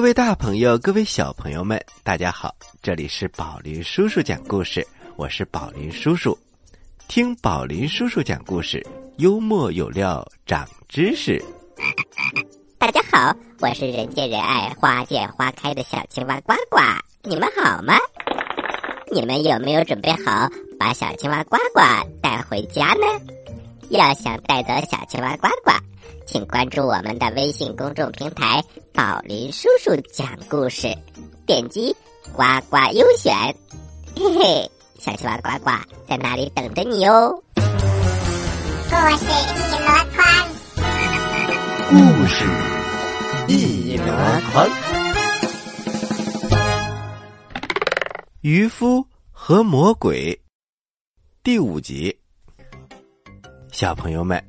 各位大朋友，各位小朋友们，大家好！这里是宝林叔叔讲故事，我是宝林叔叔。听宝林叔叔讲故事，幽默有料，长知识。大家好，我是人见人爱、花见花开的小青蛙呱呱，你们好吗？你们有没有准备好把小青蛙呱呱带回家呢？要想带走小青蛙呱呱。请关注我们的微信公众平台“宝林叔叔讲故事”，点击“呱呱优选”，嘿嘿，小青蛙呱呱在那里等着你哦。故事一箩筐，故事一箩筐。渔夫和魔鬼第五集，小朋友们。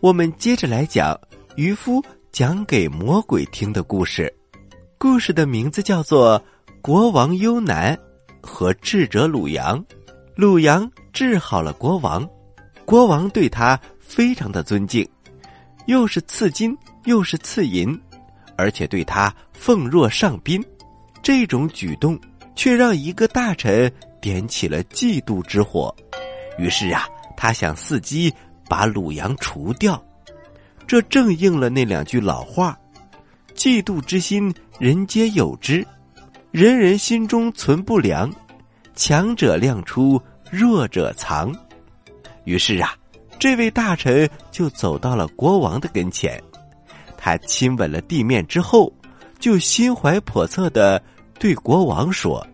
我们接着来讲渔夫讲给魔鬼听的故事，故事的名字叫做《国王幽南和智者鲁阳》。鲁阳治好了国王，国王对他非常的尊敬，又是赐金又是赐银，而且对他奉若上宾。这种举动却让一个大臣点起了嫉妒之火，于是啊，他想伺机。把鲁阳除掉，这正应了那两句老话：“嫉妒之心，人皆有之，人人心中存不良，强者亮出，弱者藏。”于是啊，这位大臣就走到了国王的跟前，他亲吻了地面之后，就心怀叵测的对国王说：“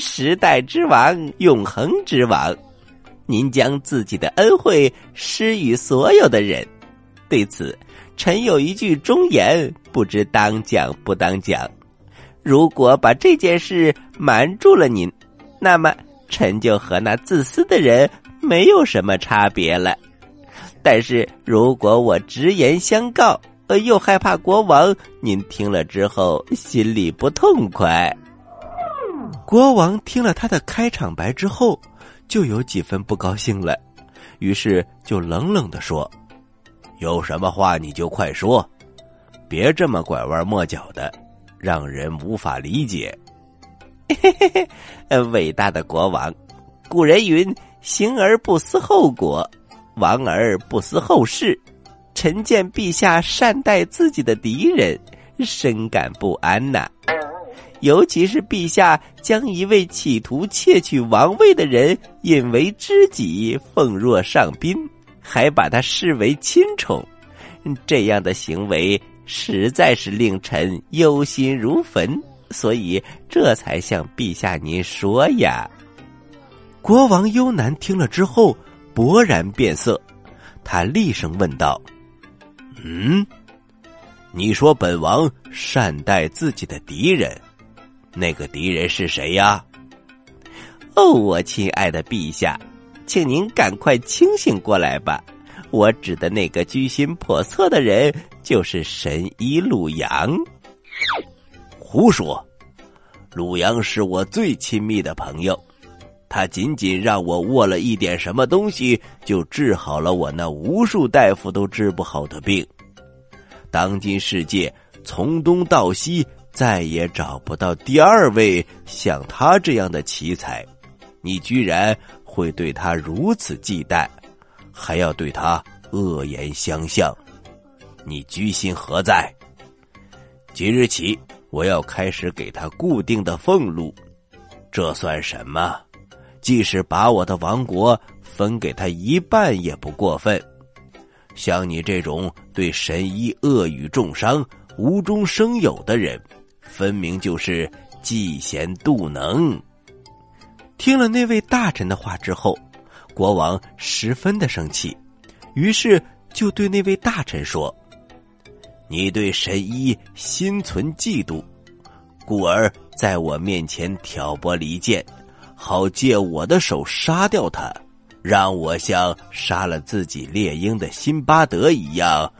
时代之王，永恒之王。”您将自己的恩惠施予所有的人，对此，臣有一句忠言，不知当讲不当讲。如果把这件事瞒住了您，那么臣就和那自私的人没有什么差别了。但是如果我直言相告，呃，又害怕国王您听了之后心里不痛快。国王听了他的开场白之后。就有几分不高兴了，于是就冷冷的说：“有什么话你就快说，别这么拐弯抹角的，让人无法理解。”嘿嘿嘿，伟大的国王，古人云：“行而不思后果，亡而不思后事。”臣见陛下善待自己的敌人，深感不安呐。尤其是陛下将一位企图窃取王位的人引为知己，奉若上宾，还把他视为亲宠，这样的行为实在是令臣忧心如焚，所以这才向陛下您说呀。国王幽南听了之后勃然变色，他厉声问道：“嗯，你说本王善待自己的敌人？”那个敌人是谁呀？哦，我亲爱的陛下，请您赶快清醒过来吧！我指的那个居心叵测的人，就是神医鲁阳。胡说！鲁阳是我最亲密的朋友，他仅仅让我握了一点什么东西，就治好了我那无数大夫都治不好的病。当今世界，从东到西。再也找不到第二位像他这样的奇才，你居然会对他如此忌惮，还要对他恶言相向，你居心何在？即日起，我要开始给他固定的俸禄，这算什么？即使把我的王国分给他一半也不过分。像你这种对神医恶语重伤、无中生有的人。分明就是嫉贤妒能。听了那位大臣的话之后，国王十分的生气，于是就对那位大臣说：“你对神医心存嫉妒，故而在我面前挑拨离间，好借我的手杀掉他，让我像杀了自己猎鹰的辛巴德一样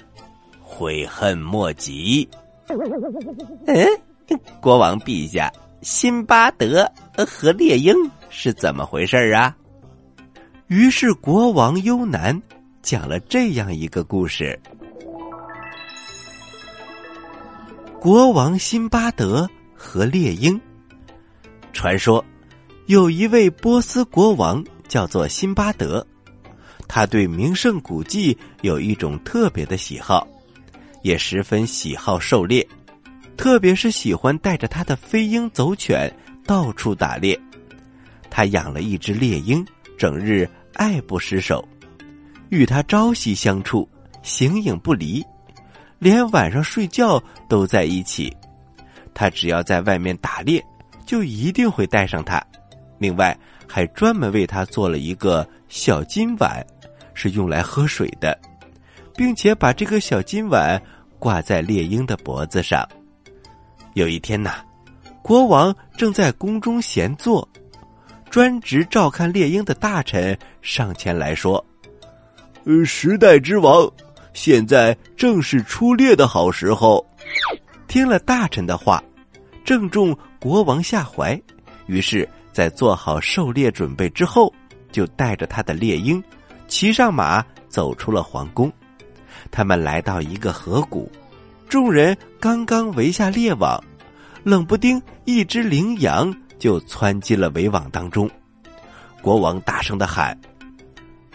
悔恨莫及。”嗯。国王陛下，辛巴德和猎鹰是怎么回事啊？于是国王优南讲了这样一个故事：国王辛巴德和猎鹰。传说，有一位波斯国王叫做辛巴德，他对名胜古迹有一种特别的喜好，也十分喜好狩猎，特别是喜欢带着他的飞鹰走犬到处打猎。他养了一只猎鹰，整日爱不释手，与他朝夕相处，形影不离。连晚上睡觉都在一起，他只要在外面打猎，就一定会带上它。另外，还专门为他做了一个小金碗，是用来喝水的，并且把这个小金碗挂在猎鹰的脖子上。有一天呐，国王正在宫中闲坐，专职照看猎鹰的大臣上前来说：“呃，时代之王。”现在正是出猎的好时候。听了大臣的话，正中国王下怀，于是，在做好狩猎准备之后，就带着他的猎鹰，骑上马走出了皇宫。他们来到一个河谷，众人刚刚围下猎网，冷不丁一只羚羊就窜进了围网当中。国王大声的喊：“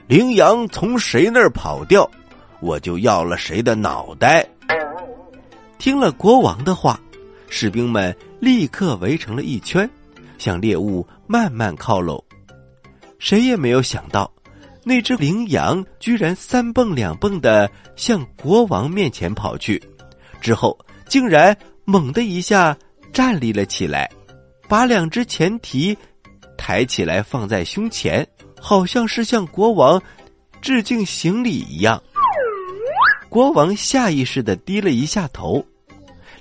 羚羊从谁那儿跑掉？”我就要了谁的脑袋。听了国王的话，士兵们立刻围成了一圈，向猎物慢慢靠拢。谁也没有想到，那只羚羊居然三蹦两蹦的向国王面前跑去，之后竟然猛的一下站立了起来，把两只前蹄抬起来放在胸前，好像是向国王致敬行礼一样。国王下意识的低了一下头，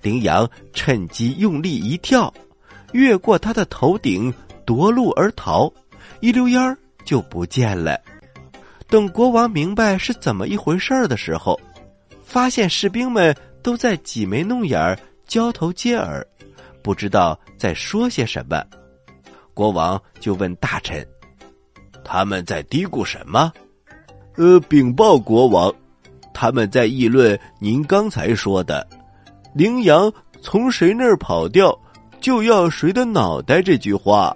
羚羊趁机用力一跳，越过他的头顶夺路而逃，一溜烟儿就不见了。等国王明白是怎么一回事儿的时候，发现士兵们都在挤眉弄眼儿、交头接耳，不知道在说些什么。国王就问大臣：“他们在嘀咕什么？”“呃，禀报国王。”他们在议论您刚才说的“羚羊从谁那儿跑掉，就要谁的脑袋”这句话。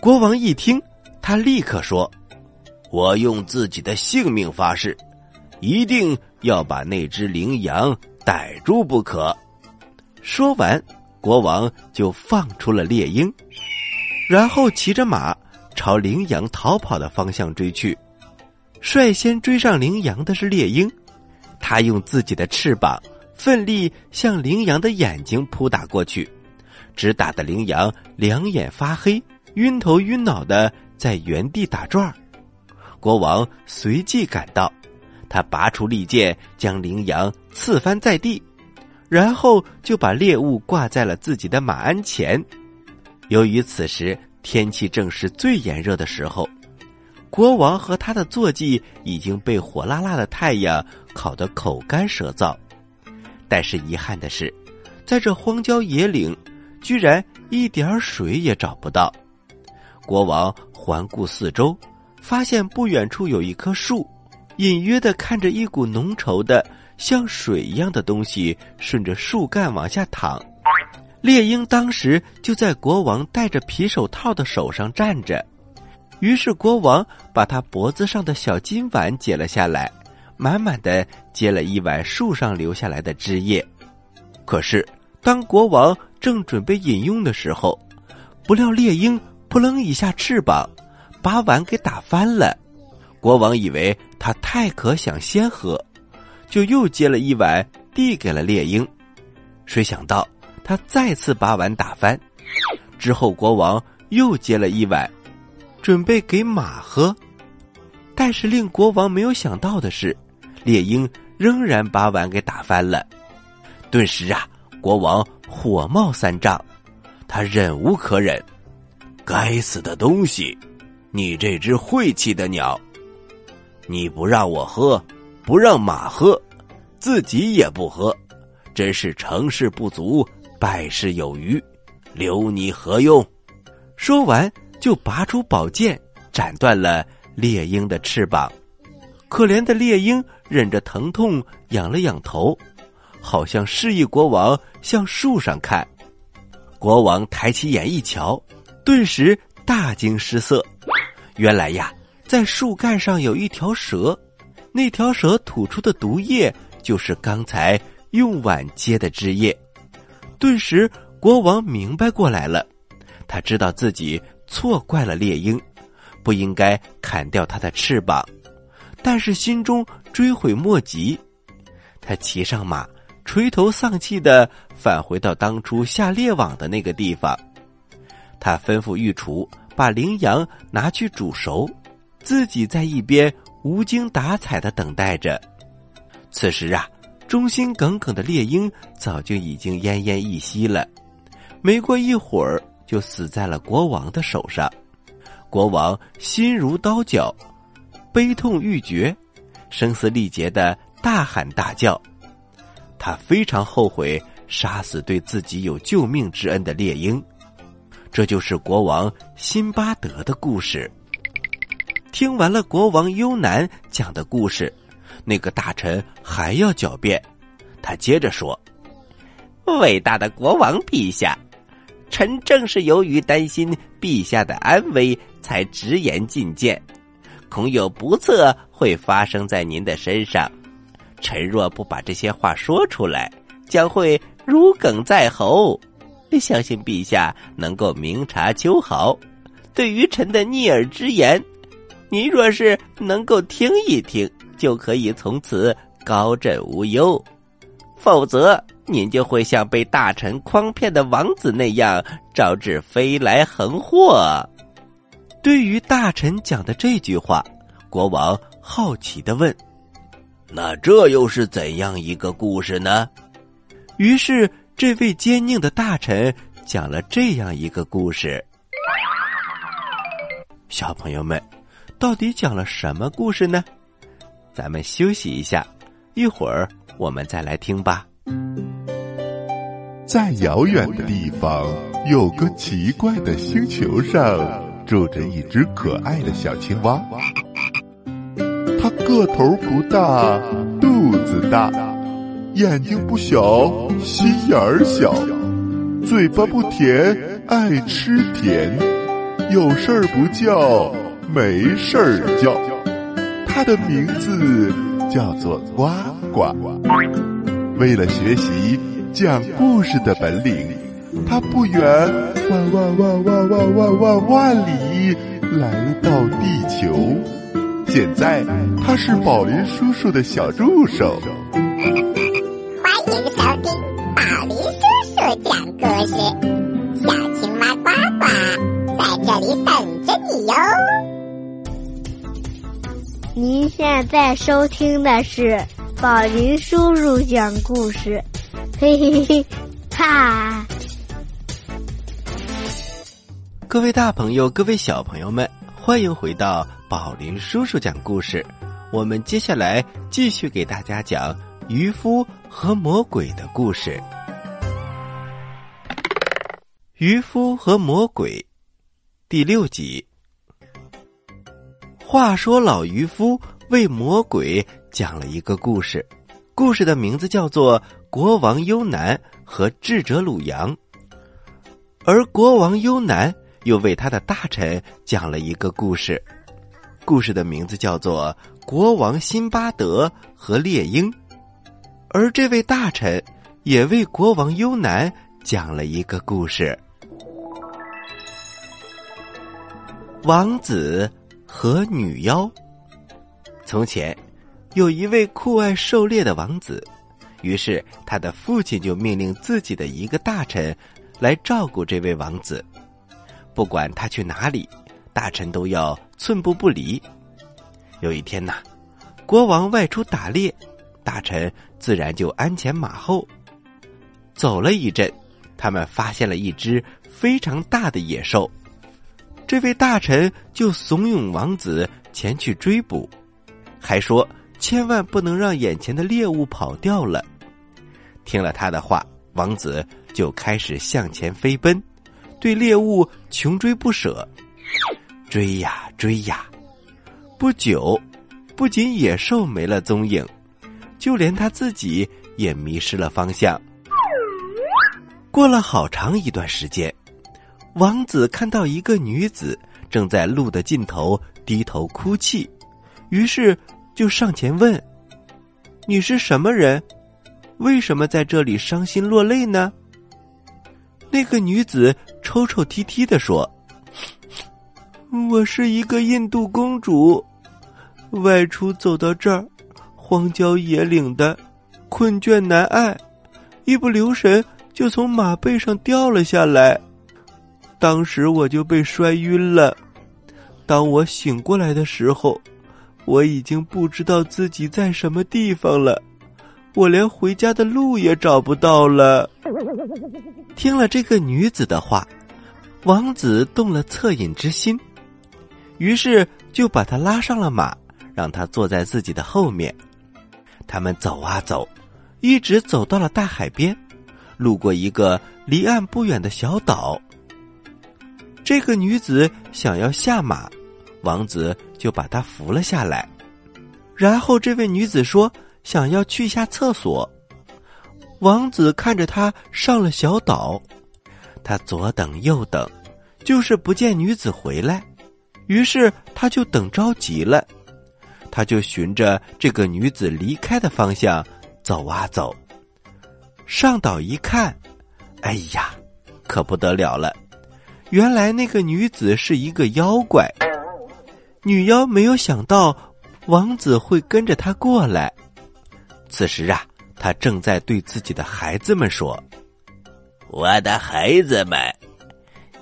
国王一听，他立刻说：“我用自己的性命发誓，一定要把那只羚羊逮住不可。”说完，国王就放出了猎鹰，然后骑着马朝羚羊逃跑的方向追去。率先追上羚羊的是猎鹰。他用自己的翅膀奋力向羚羊的眼睛扑打过去，只打得羚羊两眼发黑、晕头晕脑的在原地打转儿。国王随即赶到，他拔出利剑将羚羊刺翻在地，然后就把猎物挂在了自己的马鞍前。由于此时天气正是最炎热的时候。国王和他的坐骑已经被火辣辣的太阳烤得口干舌燥，但是遗憾的是，在这荒郊野岭，居然一点水也找不到。国王环顾四周，发现不远处有一棵树，隐约的看着一股浓稠的像水一样的东西顺着树干往下淌。猎鹰当时就在国王戴着皮手套的手上站着。于是国王把他脖子上的小金碗解了下来，满满的接了一碗树上留下来的汁液。可是，当国王正准备饮用的时候，不料猎鹰扑棱一下翅膀，把碗给打翻了。国王以为他太渴想先喝，就又接了一碗递给了猎鹰。谁想到他再次把碗打翻，之后国王又接了一碗。准备给马喝，但是令国王没有想到的是，猎鹰仍然把碗给打翻了。顿时啊，国王火冒三丈，他忍无可忍：“该死的东西，你这只晦气的鸟！你不让我喝，不让马喝，自己也不喝，真是成事不足，败事有余，留你何用？”说完。就拔出宝剑，斩断了猎鹰的翅膀。可怜的猎鹰忍着疼痛，仰了仰头，好像示意国王向树上看。国王抬起眼一瞧，顿时大惊失色。原来呀，在树干上有一条蛇，那条蛇吐出的毒液就是刚才用碗接的汁液。顿时，国王明白过来了，他知道自己错怪了猎鹰，不应该砍掉它的翅膀，但是心中追悔莫及。他骑上马，垂头丧气的返回到当初下猎网的那个地方。他吩咐御厨把羚羊拿去煮熟，自己在一边无精打采的等待着。此时啊，忠心耿耿的猎鹰早就已经奄奄一息了，没过一会儿就死在了国王的手上。国王心如刀绞，悲痛欲绝，声嘶力竭的。大喊大叫，他非常后悔杀死对自己有救命之恩的猎鹰。这就是国王辛巴德的故事。听完了国王优南讲的故事，那个大臣还要狡辩。他接着说：“伟大的国王陛下，臣正是由于担心陛下的安危，才直言进谏，恐有不测会发生在您的身上。”臣若不把这些话说出来，将会如鲠在喉。相信陛下能够明察秋毫，对于臣的逆耳之言，您若是能够听一听，就可以从此高枕无忧；否则，您就会像被大臣诓骗的王子那样，招致飞来横祸。对于大臣讲的这句话，国王好奇的问。那这又是怎样一个故事呢？于是，这位坚硬的大臣讲了这样一个故事。小朋友们，到底讲了什么故事呢？咱们休息一下，一会儿我们再来听吧。在遥远的地方，有个奇怪的星球上，住着一只可爱的小青蛙。它个头不大，肚子大，眼睛不小，心眼儿小，嘴巴不甜，爱吃甜，有事儿不叫，没事儿叫。它的名字叫做呱呱。为了学习讲故事的本领，它不远万万万万万万万万里来到地球。现在他是宝林叔叔的小助手。欢迎收听宝林叔叔讲故事，小青蛙呱呱在这里等着你哟。您现在收听的是宝林叔叔讲故事，嘿嘿嘿，哈！各位大朋友，各位小朋友们，欢迎回到。宝林叔叔讲故事，我们接下来继续给大家讲渔夫和魔鬼的故事。渔夫和魔鬼第六集。话说，老渔夫为魔鬼讲了一个故事，故事的名字叫做《国王优南和智者鲁阳》，而国王优南又为他的大臣讲了一个故事。故事的名字叫做《国王辛巴德和猎鹰》，而这位大臣也为国王优南讲了一个故事：王子和女妖。从前，有一位酷爱狩猎的王子，于是他的父亲就命令自己的一个大臣来照顾这位王子，不管他去哪里。大臣都要寸步不离。有一天呐，国王外出打猎，大臣自然就鞍前马后。走了一阵，他们发现了一只非常大的野兽。这位大臣就怂恿王子前去追捕，还说千万不能让眼前的猎物跑掉了。听了他的话，王子就开始向前飞奔，对猎物穷追不舍。追呀追呀，不久，不仅野兽没了踪影，就连他自己也迷失了方向。过了好长一段时间，王子看到一个女子正在路的尽头低头哭泣，于是就上前问：“你是什么人？为什么在这里伤心落泪呢？”那个女子抽抽啼啼的说：“ 我是一个印度公主，外出走到这儿，荒郊野岭的，困倦难挨，一不留神就从马背上掉了下来，当时我就被摔晕了。当我醒过来的时候，我已经不知道自己在什么地方了。”我连回家的路也找不到了。听了这个女子的话，王子动了恻隐之心，于是就把她拉上了马，让她坐在自己的后面。他们走啊走，一直走到了大海边，路过一个离岸不远的小岛。这个女子想要下马，王子就把她扶了下来。然后这位女子说。想要去下厕所，王子看着她上了小岛，他左等右等，就是不见女子回来，于是他就等着急了，他就循着这个女子离开的方向走啊走，上岛一看，哎呀，可不得了了，原来那个女子是一个妖怪，女妖没有想到王子会跟着她过来。此时啊，她正在对自己的孩子们说：“我的孩子们，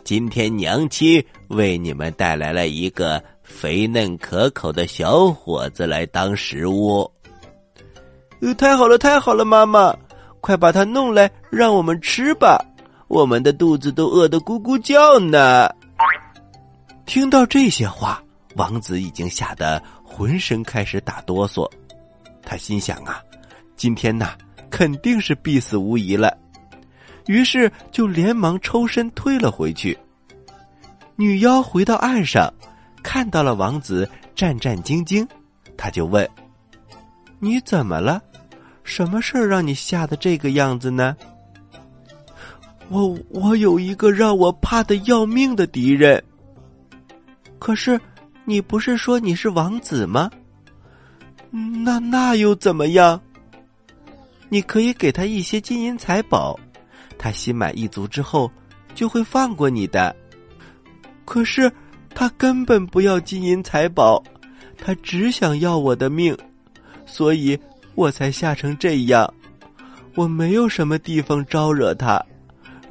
今天娘亲为你们带来了一个肥嫩可口的小伙子来当食物。”，太好了，太好了，妈妈，快把他弄来，让我们吃吧！我们的肚子都饿得咕咕叫呢。听到这些话，王子已经吓得浑身开始打哆嗦，他心想啊。今天呐，肯定是必死无疑了，于是就连忙抽身退了回去。女妖回到岸上，看到了王子战战兢兢，他就问：“你怎么了？什么事儿让你吓得这个样子呢？”“我我有一个让我怕的要命的敌人。”“可是你不是说你是王子吗？”“那那又怎么样？”你可以给他一些金银财宝，他心满意足之后就会放过你的。可是他根本不要金银财宝，他只想要我的命，所以我才吓成这样。我没有什么地方招惹他，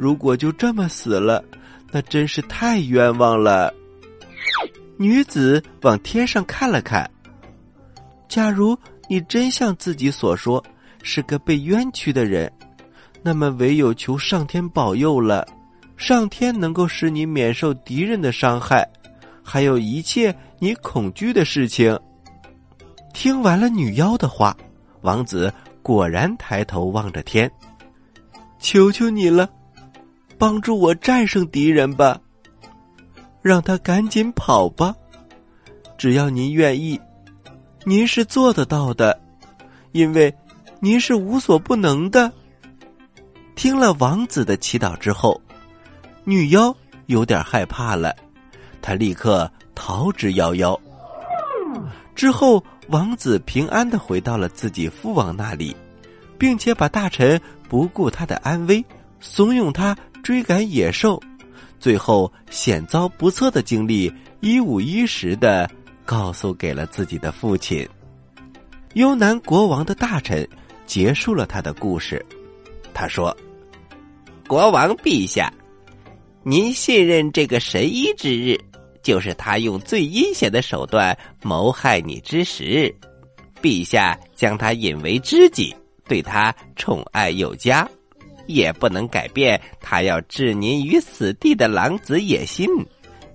如果就这么死了，那真是太冤枉了。女子往天上看了看，假如你真像自己所说。是个被冤屈的人，那么唯有求上天保佑了。上天能够使你免受敌人的伤害，还有一切你恐惧的事情。听完了女妖的话，王子果然抬头望着天，求求你了，帮助我战胜敌人吧，让他赶紧跑吧。只要您愿意，您是做得到的，因为。您是无所不能的。听了王子的祈祷之后，女妖有点害怕了，她立刻逃之夭夭。之后，王子平安的回到了自己父王那里，并且把大臣不顾他的安危，怂恿他追赶野兽，最后险遭不测的经历一五一十的告诉给了自己的父亲。幽南国王的大臣。结束了他的故事，他说：“国王陛下，您信任这个神医之日，就是他用最阴险的手段谋害你之时。陛下将他引为知己，对他宠爱有加，也不能改变他要置您于死地的狼子野心。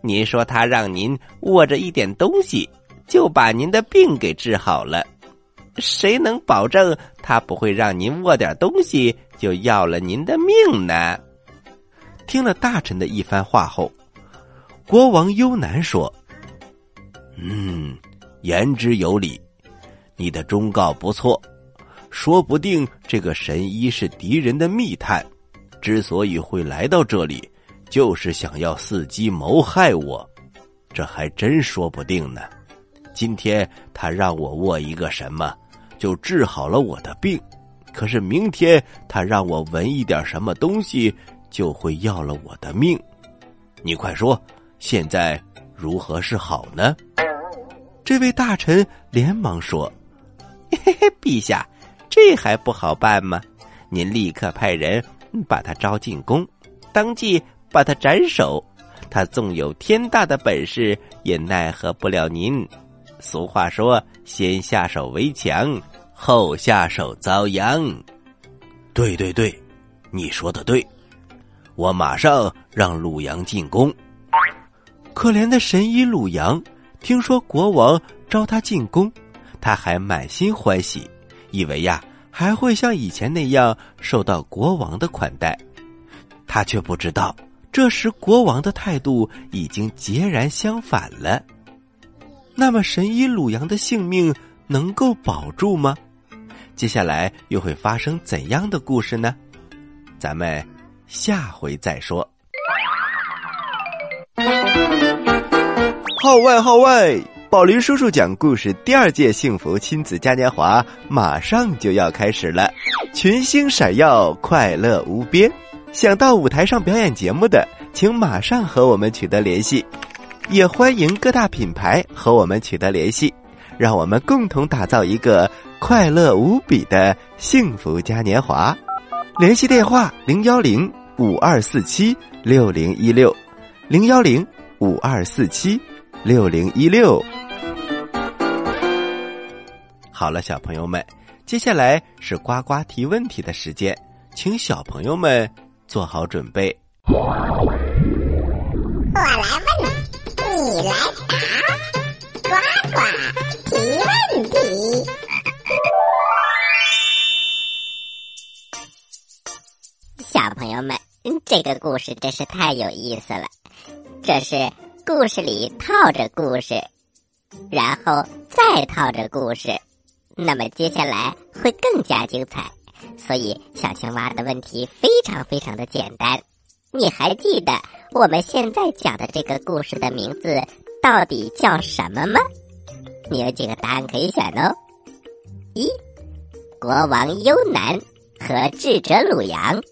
您说他让您握着一点东西，就把您的病给治好了。”谁能保证他不会让您握点东西就要了您的命呢？听了大臣的一番话后，国王幽南说：“嗯，言之有理，你的忠告不错。说不定这个神医是敌人的密探，之所以会来到这里，就是想要伺机谋害我，这还真说不定呢。今天他让我握一个什么，就治好了我的病。可是明天他让我闻一点什么东西，就会要了我的命。你快说，现在如何是好呢？这位大臣连忙说：“嘿嘿，陛下，这还不好办吗？您立刻派人把他招进宫，当即把他斩首。他纵有天大的本事，也奈何不了您。俗话说：先下手为强。”后下手遭殃。对对对，你说的对，我马上让鲁阳进宫。可怜的神医鲁阳，听说国王召他进宫，他还满心欢喜，以为呀还会像以前那样受到国王的款待。他却不知道，这时国王的态度已经截然相反了。那么，神医鲁阳的性命能够保住吗？接下来又会发生怎样的故事呢？咱们下回再说。号外号外！宝林叔叔讲故事第二届幸福亲子嘉年华马上就要开始了，群星闪耀，快乐无边。想到舞台上表演节目的，请马上和我们取得联系。也欢迎各大品牌和我们取得联系，让我们共同打造一个。快乐无比的幸福嘉年华，联系电话零幺零五二四七六零一六，零幺零五二四七六零一六。好了，小朋友们，接下来是呱呱提问题的时间，请小朋友们做好准备。我来问，你来答，呱呱提问题。小朋友们，这个故事真是太有意思了。这是故事里套着故事，然后再套着故事，那么接下来会更加精彩。所以小青蛙的问题非常非常的简单。你还记得我们现在讲的这个故事的名字到底叫什么吗？你有几个答案可以选哦。一，国王优南和智者鲁阳。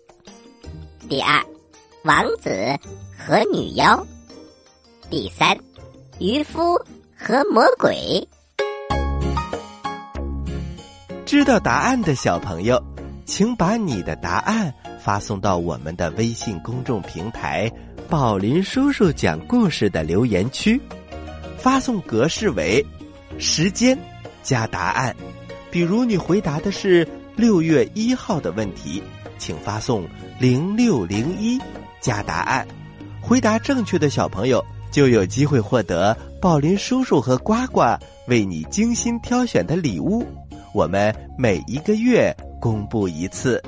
第二，王子和女妖；第三，渔夫和魔鬼。知道答案的小朋友，请把你的答案发送到我们的微信公众平台“宝林叔叔讲故事”的留言区，发送格式为时间加答案。比如你回答的是六月一号的问题。请发送零六零一加答案，回答正确的小朋友就有机会获得宝林叔叔和呱呱为你精心挑选的礼物。我们每一个月公布一次，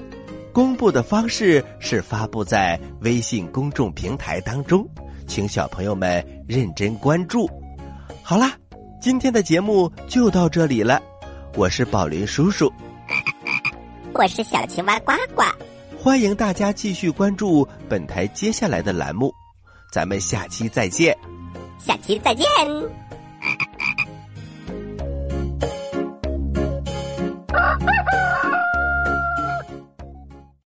公布的方式是发布在微信公众平台当中，请小朋友们认真关注。好啦，今天的节目就到这里了，我是宝林叔叔。我是小青蛙呱呱，欢迎大家继续关注本台接下来的栏目，咱们下期再见，下期再见。